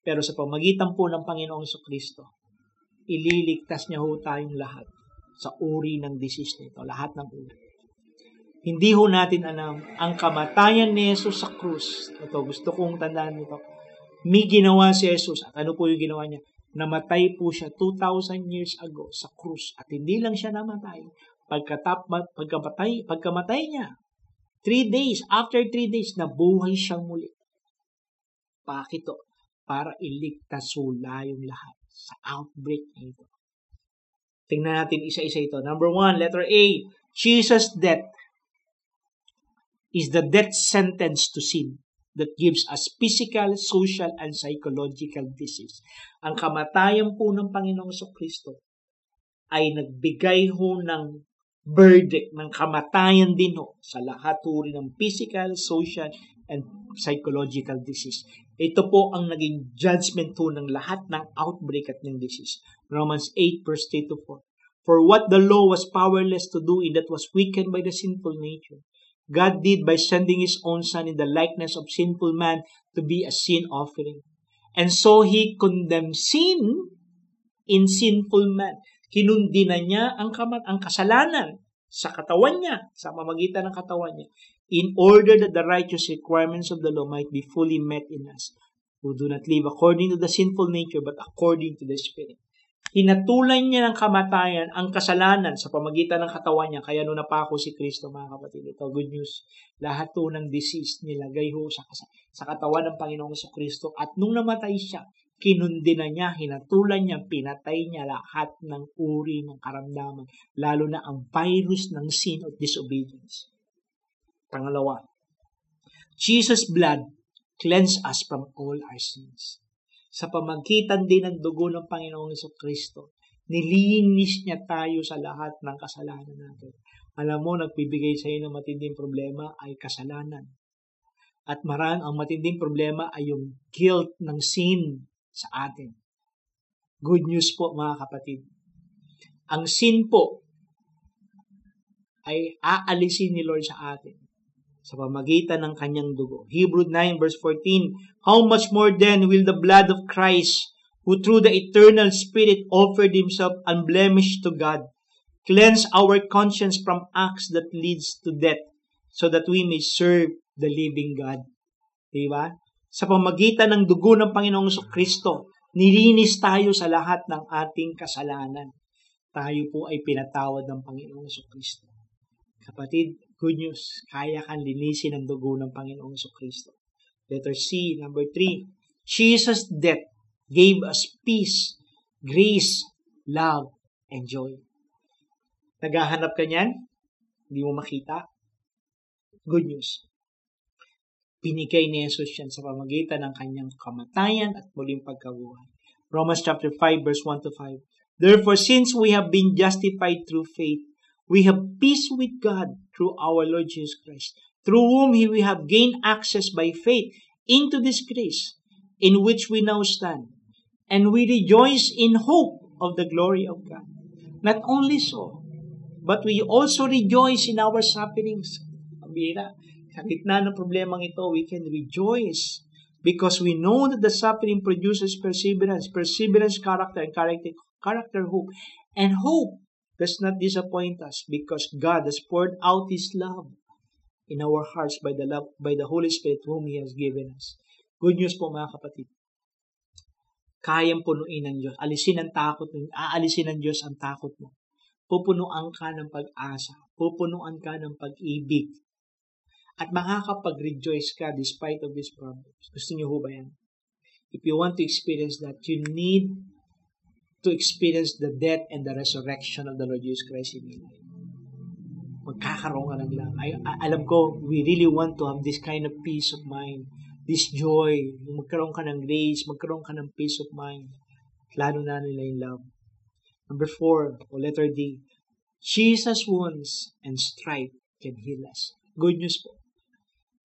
Pero sa pamagitan po ng Panginoong Kristo, ililigtas niya ho tayong lahat sa uri ng disease nito, lahat ng uri. Hindi ho natin alam ang kamatayan ni Jesus sa krus. Ito, gusto kong tandaan nito. May ginawa si Jesus. At ano po yung ginawa niya? Namatay po siya 2,000 years ago sa krus. At hindi lang siya namatay. Pagkatap, pagkamatay, pagkamatay niya, 3 days, after 3 days, nabuhay siyang muli. Bakit to? Para iligtas sula yung lahat sa outbreak na ito. Tingnan natin isa-isa ito. Number one, letter A, Jesus' death is the death sentence to sin that gives us physical, social, and psychological disease. Ang kamatayan po ng Panginoong Kristo ay nagbigay ho ng verdict ng kamatayan din ho sa lahat uri ng physical, social, and psychological disease. Ito po ang naging judgment po ng lahat ng outbreak at ng disease. Romans 8 verse 3 to 4. For what the law was powerless to do in that was weakened by the sinful nature, God did by sending His own Son in the likeness of sinful man to be a sin offering. And so He condemned sin in sinful man. Kinundi na niya ang, kamat, ang kasalanan sa katawan niya, sa mamagitan ng katawan niya in order that the righteous requirements of the law might be fully met in us, who do not live according to the sinful nature, but according to the Spirit. Hinatulan niya ng kamatayan ang kasalanan sa pamagitan ng katawan niya, kaya nung napako si Kristo, mga kapatid. Ito, good news. Lahat to ng disease nilagay ho sa, sa katawan ng Panginoong sa Kristo. At nung namatay siya, kinundi na niya, hinatulan niya, pinatay niya lahat ng uri ng karamdaman, lalo na ang virus ng sin of disobedience. Pangalawa, Jesus' blood cleanse us from all our sins. Sa pamagitan din ng dugo ng Panginoong Kristo, Nilinis niya tayo sa lahat ng kasalanan natin. Alam mo, nagbibigay sa iyo ng matinding problema ay kasalanan. At maran ang matinding problema ay yung guilt ng sin sa atin. Good news po mga kapatid. Ang sin po ay aalisin ni Lord sa atin sa pamagitan ng kanyang dugo. Hebrew 9 verse 14, How much more then will the blood of Christ, who through the eternal Spirit offered himself unblemished to God, cleanse our conscience from acts that leads to death, so that we may serve the living God. Diba? Sa pamagitan ng dugo ng Panginoong Kristo, nilinis tayo sa lahat ng ating kasalanan. Tayo po ay pinatawad ng Panginoong Kristo. Kapatid, good news, kaya kang linisin ng dugo ng Panginoong Kristo. Letter C, number 3. Jesus' death gave us peace, grace, love, and joy. Naghahanap ka niyan? Hindi mo makita? Good news. Binigay ni Jesus yan sa pamagitan ng kanyang kamatayan at muling pagkabuhay. Romans chapter 5 verse 1 to 5. Therefore, since we have been justified through faith, we have peace with God through our Lord Jesus Christ, through whom we have gained access by faith into this grace in which we now stand. And we rejoice in hope of the glory of God. Not only so, but we also rejoice in our sufferings. Pabira, sa gitna ng problemang ito, we can rejoice because we know that the suffering produces perseverance, perseverance, character, and character, character, hope. And hope does not disappoint us because God has poured out His love in our hearts by the love by the Holy Spirit whom He has given us. Good news po mga kapatid. Kayang punuin ng Diyos. Alisin ang takot mo. Aalisin ng Diyos ang takot mo. Pupunuan ka ng pag-asa. Pupunuan ka ng pag-ibig. At makakapag-rejoice ka despite of these problems. Gusto niyo ho ba yan? If you want to experience that, you need to experience the death and the resurrection of the Lord Jesus Christ in your life. Magkakaroon ka ng lang. I, alam ko, we really want to have this kind of peace of mind, this joy, magkaroon ka ng grace, magkaroon ka ng peace of mind. Lalo na nila yung love. Number four, o letter D, Jesus' wounds and stripe can heal us. Good news po.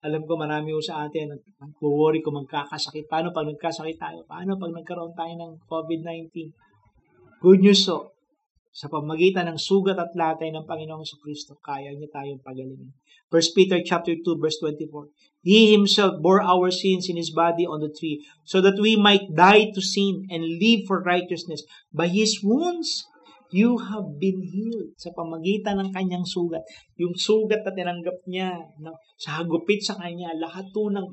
Alam ko marami po sa atin nag-worry kung magkakasakit. Paano pag nagkasakit tayo? Paano pag nagkaroon tayo ng COVID-19? Good news so, sa pamagitan ng sugat at latay ng Panginoong Kristo, kaya niya tayong pagalingin. 1 Peter chapter 2 verse 24. He himself bore our sins in his body on the tree so that we might die to sin and live for righteousness. By his wounds you have been healed sa pamagitan ng kanyang sugat. Yung sugat na tinanggap niya na, sa hagupit sa kanya, lahat to ng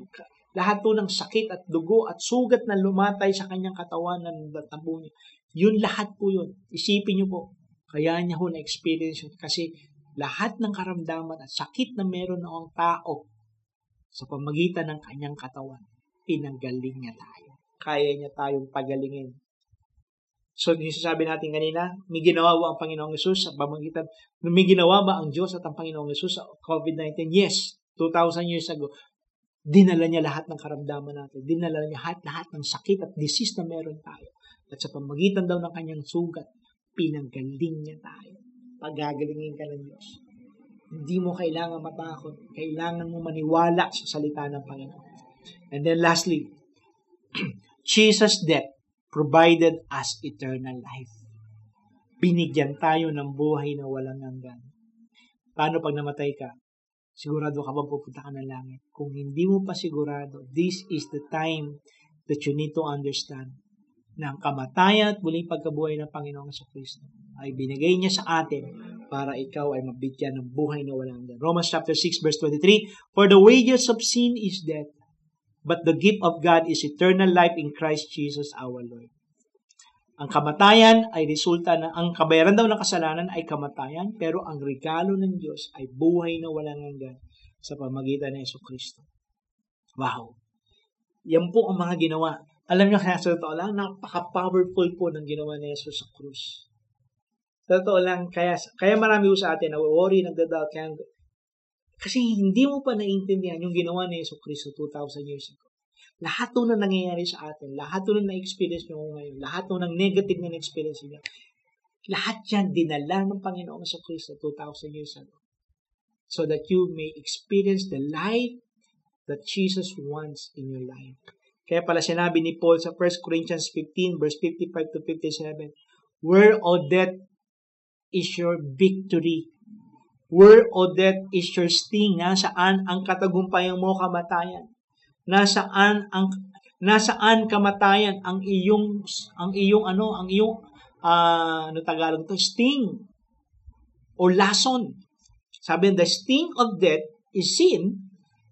lahat to ng sakit at dugo at sugat na lumatay sa kanyang katawan ng tabo niya. Yun lahat po yun. Isipin niyo po, kaya niya ho na-experience yun. Kasi lahat ng karamdaman at sakit na meron ng tao sa pamagitan ng kanyang katawan, pinanggaling niya tayo. Kaya niya tayong pagalingin. So, sabi natin kanina, may ginawa ba ang Panginoong Yesus sa pamagitan, may ginawa ba ang Diyos at ang Panginoong Yesus sa COVID-19? Yes, 2,000 years ago. Dinala niya lahat ng karamdaman natin. Dinala niya lahat, lahat ng sakit at disease na meron tayo. At sa pamagitan daw ng kanyang sugat, pinanggaling niya tayo. Pagagalingin ka ng Diyos. Hindi mo kailangan matakot. Kailangan mo maniwala sa salita ng Panginoon. And then lastly, Jesus' death provided us eternal life. Binigyan tayo ng buhay na walang hanggan. Paano pag namatay ka? Sigurado ka ba pupunta ka ng langit? Kung hindi mo pa sigurado, this is the time that you need to understand na ang kamatayan at muling pagkabuhay ng Panginoong sa Kristo ay binigay niya sa atin para ikaw ay mabigyan ng buhay na walang hanggan. Romans chapter 6 verse 23, For the wages of sin is death, but the gift of God is eternal life in Christ Jesus our Lord. Ang kamatayan ay resulta ng, ang kabayaran daw ng kasalanan ay kamatayan, pero ang regalo ng Diyos ay buhay na walang hanggan sa pamagitan ng Yeso Kristo. Wow! Yan po ang mga ginawa. Alam niyo kaya sa totoo lang, napaka-powerful po ng ginawa ni Jesus sa krus. Sa totoo lang, kaya, kaya marami po sa atin na worry, nagdadoubt, kaya, kasi hindi mo pa naiintindihan yung ginawa ni Yeso Kristo 2,000 years ago. Lahat ng nangyayari sa atin, lahat ng na-experience nyo ngayon, lahat ng negative na na-experience niya, Lahat yan dinala ng Panginoong sa Kristo 2,000 years ago. So that you may experience the life that Jesus wants in your life. Kaya pala sinabi ni Paul sa 1 Corinthians 15 verse 55 to 57, Where, O death, is your victory? Where, O death, is your sting? Nasaan ang katagumpayan mo kamatayan? Nasaan ang nasaan kamatayan ang iyong ang iyong ano ang iyong uh, ano Tagalog to sting o lason sabi the sting of death is sin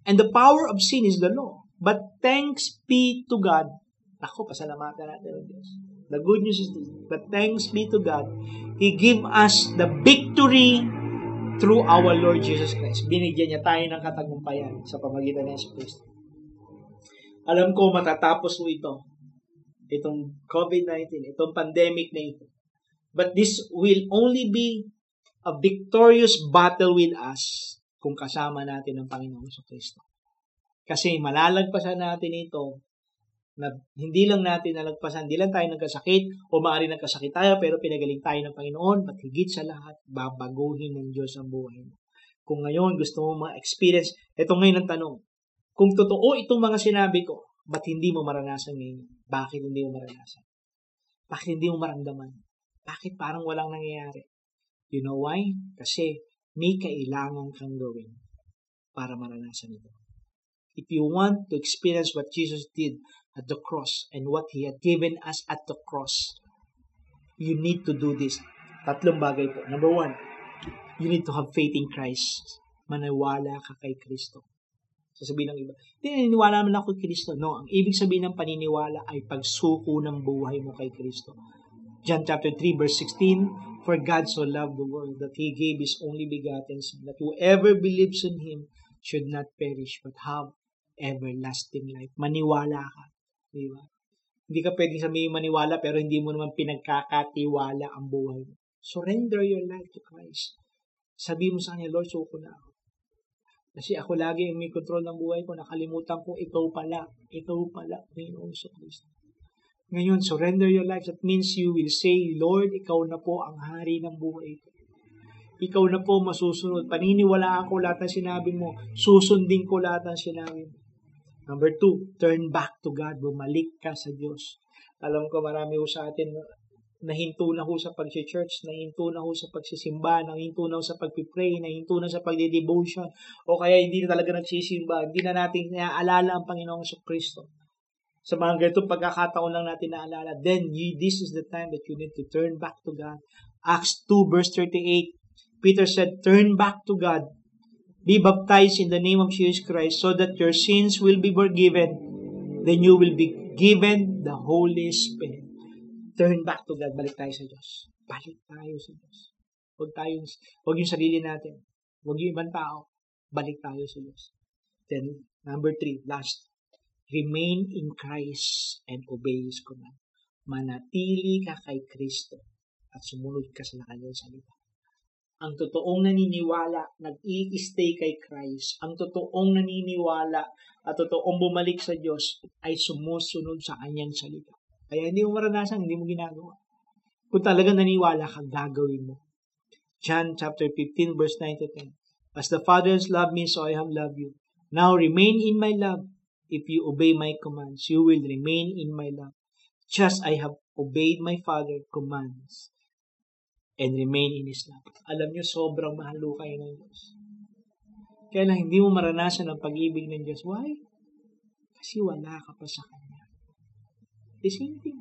and the power of sin is the law but thanks be to God ako pasalamatan natin ang Diyos the good news is this but thanks be to God He give us the victory through our Lord Jesus Christ binigyan niya tayo ng katagumpayan sa pamagitan ng Jesus Christ alam ko matatapos mo ito. Itong COVID-19, itong pandemic na ito. But this will only be a victorious battle with us kung kasama natin ang Panginoong Kristo. Kasi malalagpasan natin ito na hindi lang natin nalagpasan, hindi lang tayo nagkasakit o maaari nagkasakit tayo pero pinagaling tayo ng Panginoon at higit sa lahat, babaguhin ng Diyos ang buhay mo. Kung ngayon gusto mo ma-experience, ito ngayon ang tanong, kung totoo itong mga sinabi ko, ba't hindi mo maranasan ngayon? Bakit hindi mo maranasan? Bakit hindi mo maramdaman? Bakit parang walang nangyayari? You know why? Kasi may kailangan kang gawin para maranasan ito. If you want to experience what Jesus did at the cross and what He had given us at the cross, you need to do this. Tatlong bagay po. Number one, you need to have faith in Christ. Maniwala ka kay Kristo. Sasabihin ng iba, hindi, naniniwala naman ako kay Kristo. No, ang ibig sabihin ng paniniwala ay pagsuko ng buhay mo kay Kristo. John chapter 3 verse 16, For God so loved the world that He gave His only begotten Son, that whoever believes in Him should not perish but have everlasting life. Maniwala ka. Di ba? Hindi ka pwedeng sabihin maniwala pero hindi mo naman pinagkakatiwala ang buhay mo. Surrender your life to Christ. Sabi mo sa Kanya, Lord, suko na ako. Kasi ako lagi yung may control ng buhay ko. Nakalimutan ko, ikaw pala. Ikaw pala, Panginoon sa Kristo. Ngayon, surrender your life. That means you will say, Lord, ikaw na po ang hari ng buhay ko. Ikaw na po masusunod. Paniniwala ako lahat ng sinabi mo. Susundin ko lahat ng sinabi mo. Number two, turn back to God. Bumalik ka sa Diyos. Alam ko marami ko sa atin nahinto na ho sa pag-church, nahinto na ho sa pagsisimba, nahinto na ho sa pag-pray, nahinto na sa pagde-devotion, o kaya hindi na talaga nagsisimba, hindi na natin naaalala ang Panginoong Kristo. Sa mga ganitong pagkakataon lang natin naalala, then you, this is the time that you need to turn back to God. Acts 2 verse 38, Peter said, Turn back to God, be baptized in the name of Jesus Christ so that your sins will be forgiven. Then you will be given the Holy Spirit. Turn back to God. Balik tayo sa Diyos. Balik tayo sa Diyos. Huwag tayo, huwag yung sarili natin. Huwag yung ibang tao. Balik tayo sa Diyos. Then, number three, last. Remain in Christ and obey His command. Manatili ka kay Kristo at sumunod ka sa kanyang salita. Ang totoong naniniwala, nag-i-stay kay Christ. Ang totoong naniniwala at totoong bumalik sa Diyos ay sumusunod sa kanyang salita. Kaya hindi mo maranasan, hindi mo ginagawa. Kung talaga naniwala ka, gagawin mo. John chapter 15 verse 9 to 10. As the Father has loved me, so I have loved you. Now remain in my love. If you obey my commands, you will remain in my love. Just I have obeyed my Father's commands and remain in His love. Alam niyo, sobrang mahal kayo ng Diyos. Kaya lang hindi mo maranasan ang pag-ibig ng Diyos. Why? Kasi wala ka pa sa Kanya. The same thing.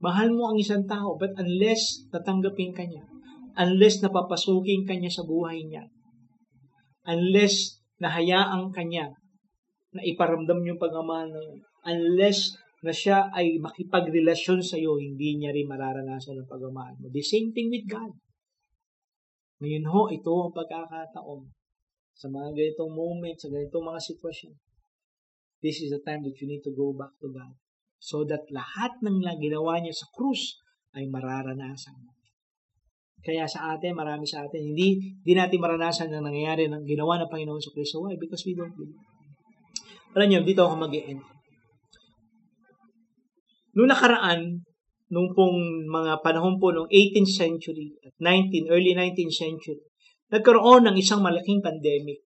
Mahal mo ang isang tao, but unless tatanggapin ka niya, unless napapasukin ka niya sa buhay niya, unless nahayaan ka niya na iparamdam yung pagmamahal na yun, unless na siya ay makipagrelasyon sa iyo, hindi niya rin mararanasan ang pagmamahal mo. The same thing with God. Ngayon ho, ito ang pagkakataon sa mga ganitong moment, sa ganitong mga sitwasyon this is the time that you need to go back to God. So that lahat ng ginawa niya sa krus ay mararanasan mo. Kaya sa atin, marami sa atin, hindi, hindi natin maranasan na nangyayari ng ginawa ng Panginoon sa Kristo. Why? Because we don't believe. Alam niyo, dito ako mag -end. Noong nakaraan, nung pong mga panahon po ng 18th century at 19, early 19th century, nagkaroon ng isang malaking pandemic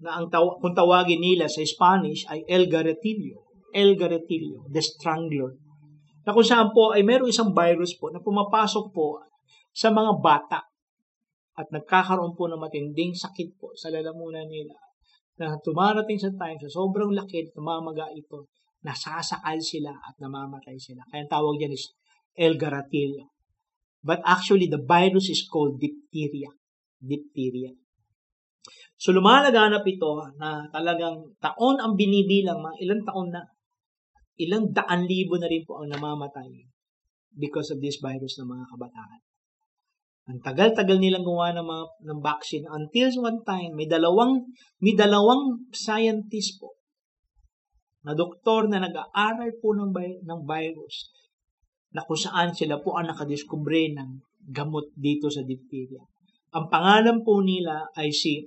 na ang taw- kung tawagin nila sa Spanish ay El Garrotillo. El Garrotillo, the Strangler. Na kung saan po ay mayroong isang virus po na pumapasok po sa mga bata at nagkakaroon po ng matinding sakit po sa lalamunan nila na tumarating sa time sa sobrang laki at namamaga ito, nasasakal sila at namamatay sila. Kaya ang tawag dyan is El Garrotillo. But actually, the virus is called diphtheria. Diphtheria. So lumalaganap ito na talagang taon ang binibilang, mga ilang taon na, ilang daan libo na rin po ang namamatay because of this virus ng mga kabataan. Ang tagal-tagal nilang gumawa ng, mga, ng vaccine until one time, may dalawang, may dalawang scientist po na doktor na nag-aaral po ng, ng virus na kung saan sila po ang nakadiskubre ng gamot dito sa diphtheria. Ang pangalan po nila ay si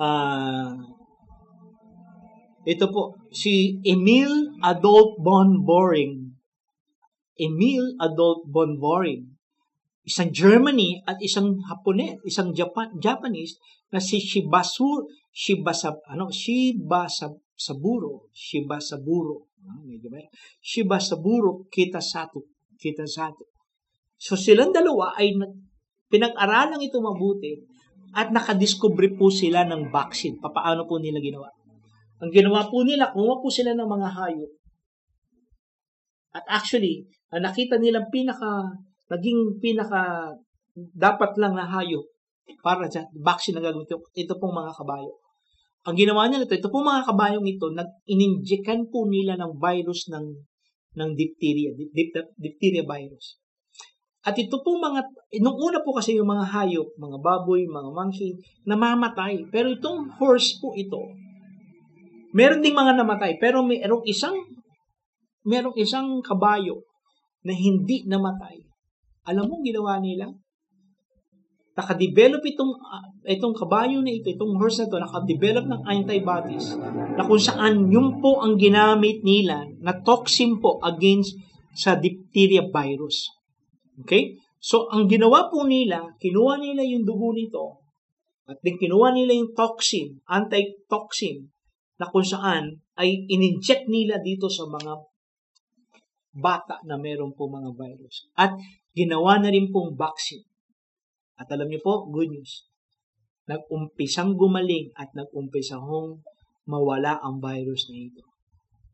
uh, ito po, si Emil Adolf von Boring. Emil Adolf von Boring isang Germany at isang Hapone, isang Japan, Japanese na si Shibasu, Shibasa, ano, Shibasa Saburo, Shibasaburo, ah, medyo ba? Shibasaburo Kitasato, Kitasato. So silang dalawa ay pinag-aralan ito mabuti at nakadiscover po sila ng vaccine. Paano po nila ginawa? Ang ginawa po nila, kumuha po sila ng mga hayop. At actually, nakita nilang pinaka naging pinaka dapat lang na hayop para sa vaccine na gagawin ito, ito pong mga kabayo. Ang ginawa nila ito, ito pong mga kabayong ito, nag-ininjekan po nila ng virus ng ng diphtheria, diphtheria virus. At ito po mga, nung una po kasi yung mga hayop, mga baboy, mga monkey, namamatay. Pero itong horse po ito, meron ding mga namatay, pero mayroong isang, merong isang kabayo na hindi namatay. Alam mo ginawa nila? Nakadevelop itong, uh, itong kabayo na ito, itong horse na ito, nakadevelop ng antibodies na kung saan yun po ang ginamit nila na toxin po against sa diphtheria virus. Okay? So, ang ginawa po nila, kinuha nila yung dugo nito at din kinuha nila yung toxin, anti-toxin, na kung saan ay ininject nila dito sa mga bata na meron po mga virus. At ginawa na rin pong vaccine. At alam niyo po, good news. Nag-umpisang gumaling at nag-umpisang mawala ang virus na ito.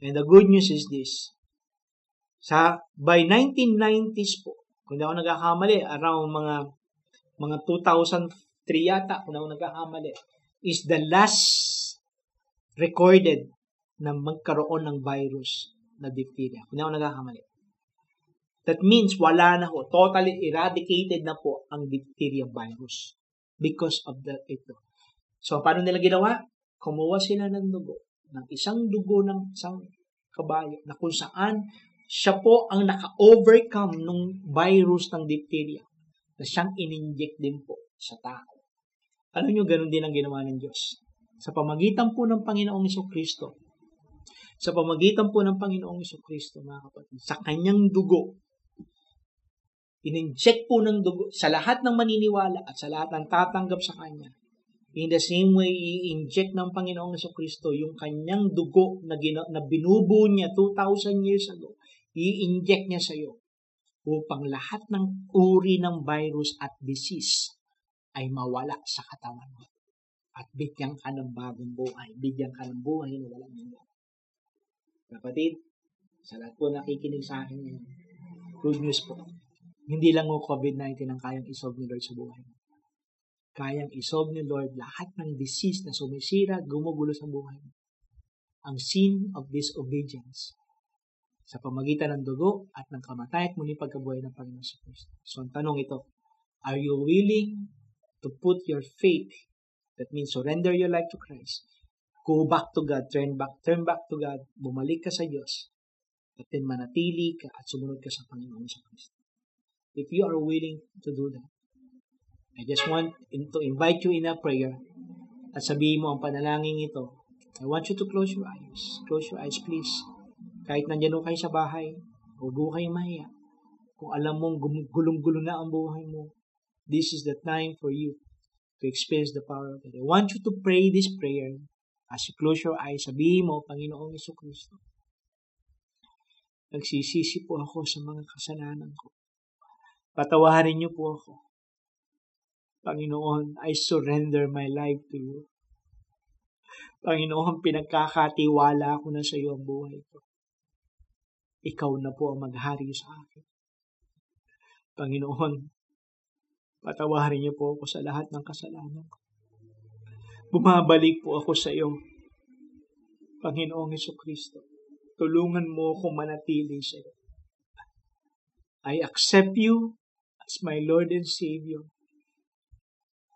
And the good news is this. Sa by 1990s po, kung di ako nagkakamali, around mga mga 2003 yata, kung di ako nagkakamali, is the last recorded na magkaroon ng virus na diphtheria. Kung di ako nagkakamali. That means wala na ho, totally eradicated na po ang diphtheria virus because of the ito. So, paano nila ginawa? Kumuha sila ng dugo, ng isang dugo ng isang kabayo na kung saan siya po ang naka-overcome ng virus ng diphtheria na siyang ininject din po sa tao. Alam nyo, ganun din ang ginawa ng Diyos. Sa pamagitan po ng Panginoong Iso Kristo, sa pamagitan po ng Panginoong Iso Kristo, mga kapatid, sa kanyang dugo, ininject po ng dugo sa lahat ng maniniwala at sa lahat ng tatanggap sa Kanya. In the same way, i-inject ng Panginoong Yeso Kristo yung kanyang dugo na, gina- na binubuo niya 2,000 years ago, i-inject niya sa iyo upang lahat ng uri ng virus at disease ay mawala sa katawan mo. At bigyan ka ng bagong buhay. Bigyan ka ng buhay na walang hanggan. Kapatid, sa lahat po nakikinig sa akin ngayon, good news po hindi lang o COVID-19 ang kayang isolve ni Lord sa buhay mo. Kayang isolve ni Lord lahat ng disease na sumisira, gumugulo sa buhay mo. Ang sin of disobedience sa pamagitan ng dugo at ng kamatay at muli pagkabuhay ng Panginoon sa Kristo. So, ang tanong ito, are you willing to put your faith, that means surrender your life to Christ, go back to God, turn back, turn back to God, bumalik ka sa Diyos, at then manatili ka at sumunod ka sa Panginoon sa Kristo if you are willing to do that. I just want to invite you in a prayer at sabihin mo ang panalangin ito. I want you to close your eyes. Close your eyes, please. Kahit nandiyan kayo sa bahay, Huwag ho kayong mahiya. Kung alam mong gulong-gulo na ang buhay mo, this is the time for you to experience the power of God. I want you to pray this prayer as you close your eyes. Sabihin mo, Panginoong Iso Kristo, nagsisisi po ako sa mga kasalanan ko. Patawarin niyo po ako. Panginoon, I surrender my life to you. Panginoon, pinagkakatiwala ko na sa iyo ang buhay ko. Ikaw na po ang maghari sa akin. Panginoon, patawarin niyo po ako sa lahat ng kasalanan ko. Bumabalik po ako sa iyo. Panginoong Heso Kristo, tulungan mo akong manatili sa iyo. I accept you as my Lord and Savior.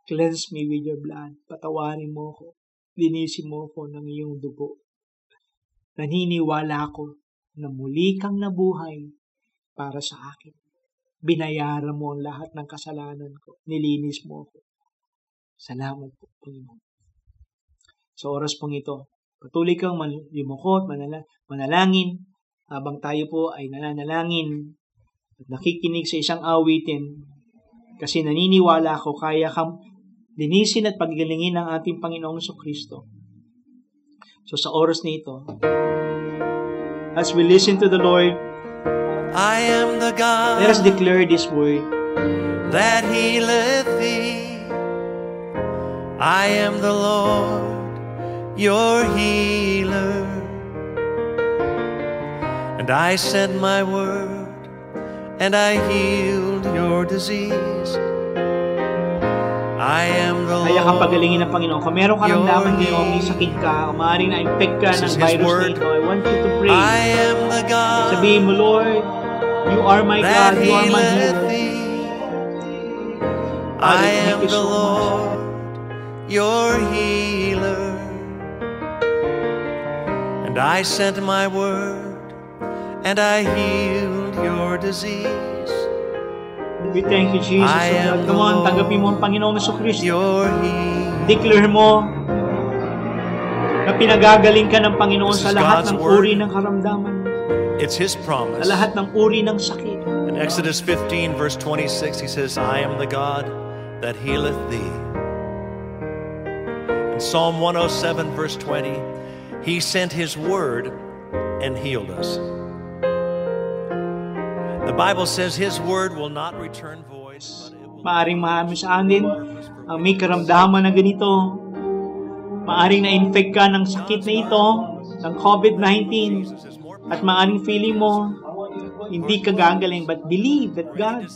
Cleanse me with your blood. Patawarin mo ako. Linisin mo ako ng iyong dugo. Naniniwala ako na muli kang nabuhay para sa akin. Binayaran mo ang lahat ng kasalanan ko. Nilinis mo ako. Salamat po, Panginoon. Sa oras pong ito, patuloy kang yumukot, manala, manalangin, habang tayo po ay nananalangin at nakikinig sa isang awitin kasi naniniwala ako kaya kang linisin at paggalingin ng ating Panginoong Kristo. So sa oras na ito, as we listen to the Lord, I am the God let us declare this word. that healeth thee. I am the Lord, your healer. And I sent my word, and I healed your disease. I am the Kaya pagalingin ng Panginoon. Kung meron ka ngayon, may sakit ka, o maaaring na-infect ka ng virus na ito, I want you to pray. I am the God Sabihin mo, Lord, you are my God, you are my healeth healer. thee. I am the so much. Lord, your healer. And I sent my word, and I healed your disease. We thank you, Jesus. I O am God, come on, the tanggapin mo ang Panginoong Yeso Kristo. Declare mo na pinagagaling ka ng Panginoon sa lahat ng uri ng karamdaman It's His sa promise. lahat ng uri ng sakit. In Exodus 15, verse 26, He says, I am the God that healeth thee. In Psalm 107, verse 20, He sent His word and healed us. The Bible says His word will not return void, Maaring marami sa atin ang may karamdaman na ganito. Maaring na-infect ka ng sakit na ito, ng COVID-19, at maaring feeling mo, hindi ka gagaling, but believe that God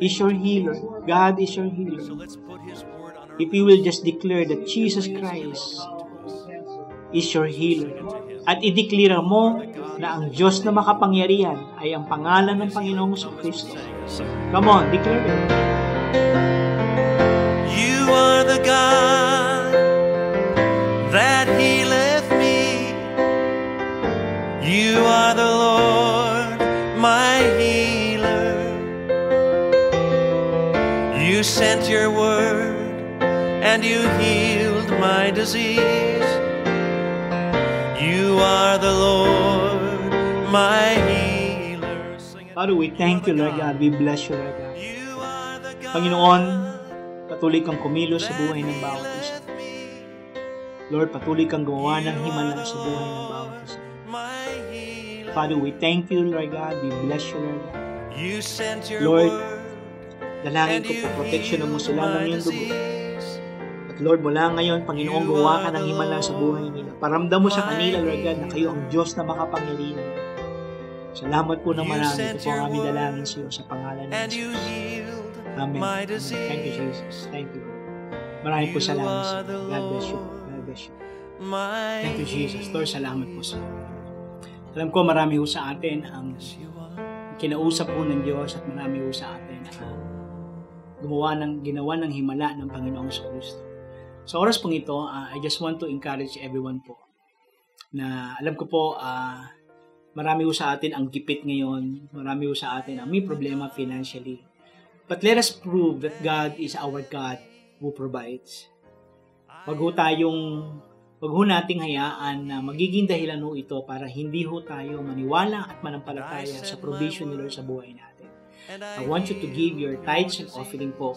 is your healer. God is your healer. If you will just declare that Jesus Christ is your healer. At ideklara mo na ang Diyos na makapangyarihan ay ang pangalan ng Panginoong Kristo. Come on, declare it. You are the God that healeth me. You are the Lord, my healer. You sent your word and you healed my disease. You are the Lord, my healer. Father, we thank you, Lord God. We bless you, Lord God. Panginoon, patuloy kang kumilos sa buhay ng bawat isa. Lord, patuloy kang gumawa ng himala sa buhay ng bawat isa. Father, we thank you, Lord God. We bless you, Lord God. Lord, Dalangin ko po, protection mo sila ng iyong dugo. At Lord, mula ngayon, Panginoon, gawa ka ng himala sa buhay nila. Paramdam mo sa kanila, Lord God, na kayo ang Diyos na makapangyarihan. Salamat po ng marami. Ito po ang aming dalangin sa iyo sa pangalan ng Jesus. Amen. Amen. Thank you, Jesus. Thank you. Maraming po salamat sa inyo. God bless you. God bless you. Thank you, Jesus. Lord, salamat po sa iyo. Alam ko marami po sa atin ang kinausap po ng Diyos at marami po sa atin ang gumawa ng, ginawa ng himala ng Panginoong sa Kristo. Sa oras pong ito, ah, I just want to encourage everyone po na alam ko po, ah, marami po sa atin ang gipit ngayon, marami po sa atin ang may problema financially. But let us prove that God is our God who provides. Wag ho tayong Huwag ho nating hayaan na magiging dahilan ho ito para hindi ho tayo maniwala at manampalataya sa provision ni Lord sa buhay natin. I want you to give your tithes and offering po.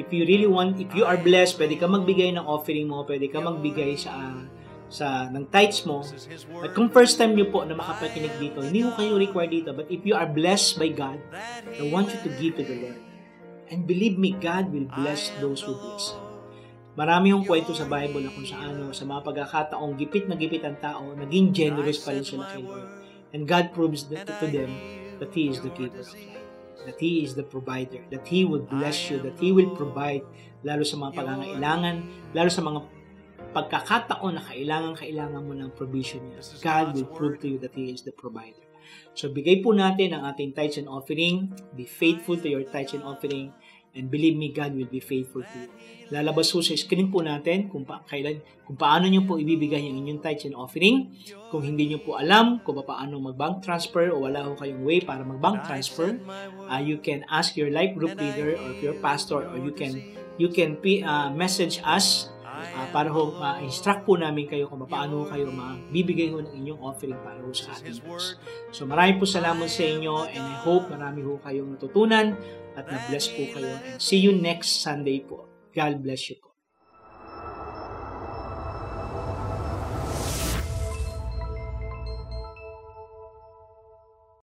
If you really want, if you are blessed, pwede ka magbigay ng offering mo, pwede ka magbigay sa sa ng tithes mo. At kung first time niyo po na makapakinig dito, hindi ko kayo required dito. But if you are blessed by God, I want you to give to the Lord. And believe me, God will bless those who bless. Marami yung kwento sa Bible na kung saan sa mga pagkakataong gipit na gipit ang tao, naging generous pa rin sila kay Lord. And God proves that to them that He is the giver of life. That He is the provider. That He will bless you. That He will provide lalo sa mga pangangailangan, lalo sa mga pagkakataon na kailangan-kailangan mo ng provision niya. God will prove to you that He is the provider. So, bigay po natin ang ating tithes and offering. Be faithful to your tithes and offering. And believe me, God will be faithful to you. Lalabas po sa screen po natin kung, pa, kailan, kung paano nyo po ibibigay ang inyong tithes and offering. Kung hindi nyo po alam kung paano mag-bank transfer o wala ho kayong way para mag-bank transfer, uh, you can ask your life group leader or your pastor or you can you can uh, message us uh, para ho ma-instruct po namin kayo kung paano kayo mabibigay ho ng inyong offering para ho sa ating Diyos. So marami po salamat sa inyo and I hope marami ho kayong natutunan at na-bless po kayo. And see you next Sunday po. God bless you po.